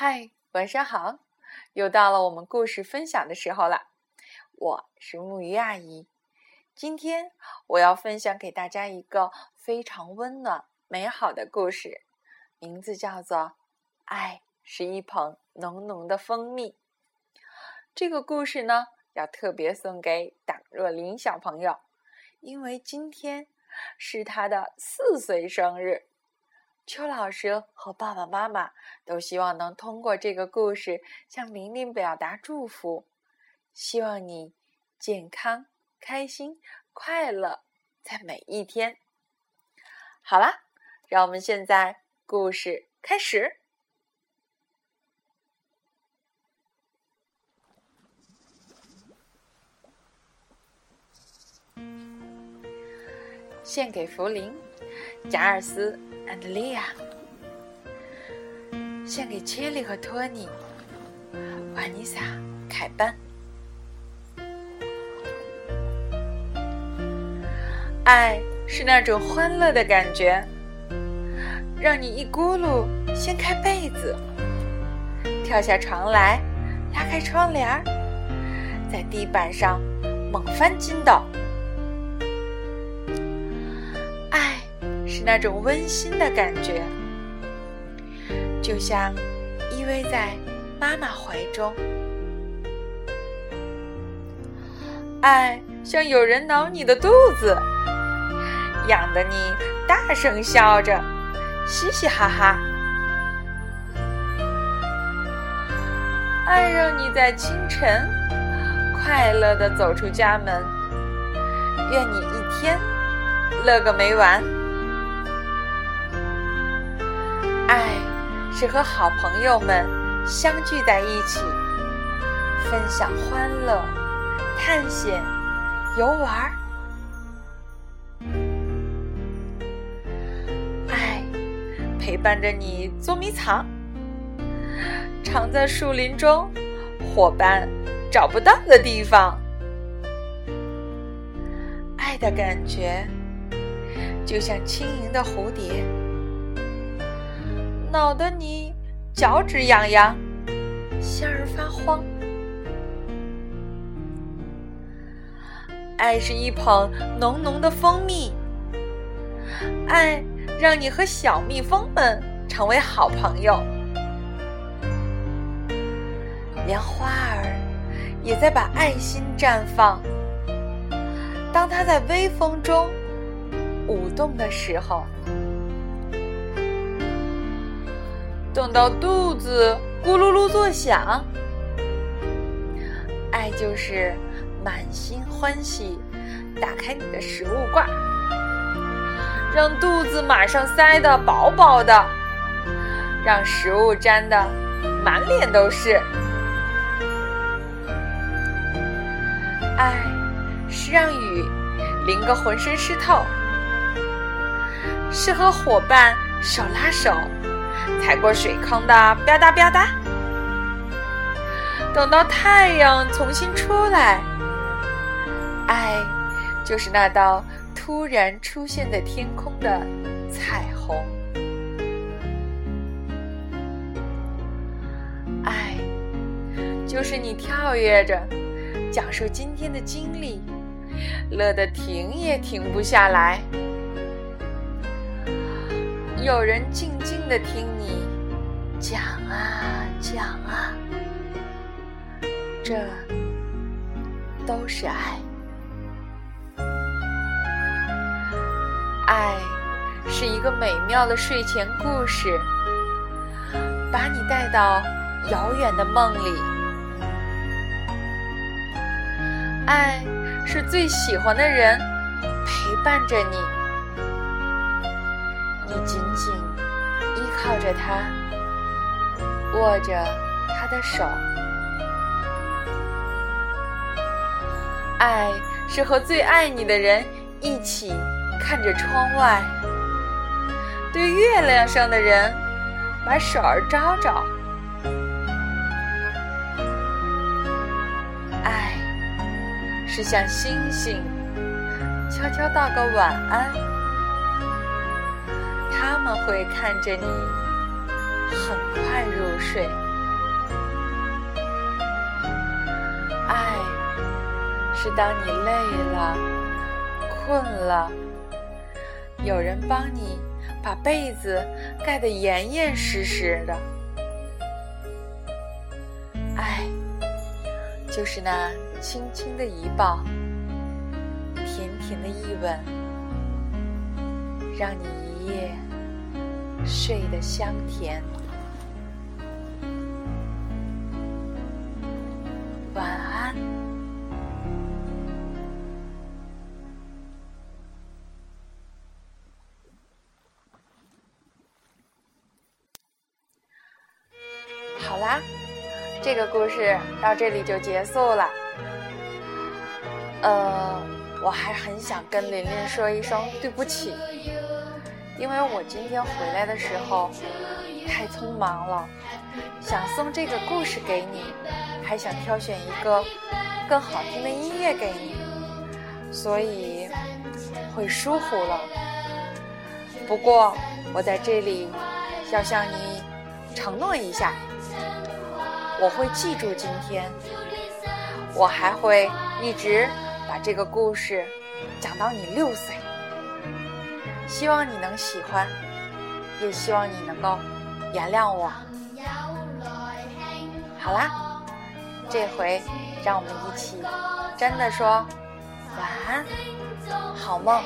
嗨，晚上好！又到了我们故事分享的时候了。我是木鱼阿姨，今天我要分享给大家一个非常温暖、美好的故事，名字叫做《爱是一捧浓浓的蜂蜜》。这个故事呢，要特别送给党若琳小朋友，因为今天是他的四岁生日。邱老师和爸爸妈妈都希望能通过这个故事向玲玲表达祝福，希望你健康、开心、快乐，在每一天。好啦，让我们现在故事开始。献给福林、贾尔斯。安德利亚，献给切利和托尼、瓦妮莎、凯班。爱是那种欢乐的感觉，让你一咕噜掀开被子，跳下床来，拉开窗帘，在地板上猛翻筋斗。是那种温馨的感觉，就像依偎在妈妈怀中。爱像有人挠你的肚子，痒得你大声笑着，嘻嘻哈哈。爱让你在清晨快乐的走出家门，愿你一天乐个没完。爱是和好朋友们相聚在一起，分享欢乐、探险、游玩儿。爱陪伴着你捉迷藏，藏在树林中伙伴找不到的地方。爱的感觉就像轻盈的蝴蝶。恼得你脚趾痒痒，心儿发慌。爱是一捧浓浓的蜂蜜，爱让你和小蜜蜂们成为好朋友，连花儿也在把爱心绽放。当它在微风中舞动的时候。等到肚子咕噜噜作响，爱就是满心欢喜，打开你的食物罐，让肚子马上塞得饱饱的，让食物沾得满脸都是。爱是让雨淋个浑身湿透，是和伙伴手拉手。踩过水坑的吧嗒吧嗒，等到太阳重新出来，爱就是那道突然出现在天空的彩虹。爱就是你跳跃着讲述今天的经历，乐得停也停不下来。有人静静的听你讲啊讲啊，这都是爱。爱是一个美妙的睡前故事，把你带到遥远的梦里。爱是最喜欢的人陪伴着你。你紧紧依靠着他，握着他的手。爱是和最爱你的人一起看着窗外，对月亮上的人把手儿招招。爱是向星星悄悄道个晚安。妈妈会看着你很快入睡。爱是当你累了困了有人帮你把被子盖得严严实实的。爱就是那轻轻的一抱甜甜的一吻让你一夜睡得香甜。晚安。好啦，这个故事到这里就结束了。呃，我还很想跟琳琳说一声对不起，因为我今天回来的时候太匆忙了，想送这个故事给你。还想挑选一个更好听的音乐给你，所以会疏忽了。不过我在这里要向你承诺一下，我会记住今天，我还会一直把这个故事讲到你六岁。希望你能喜欢，也希望你能够原谅我。好啦。这回，让我们一起真的说晚安，好梦。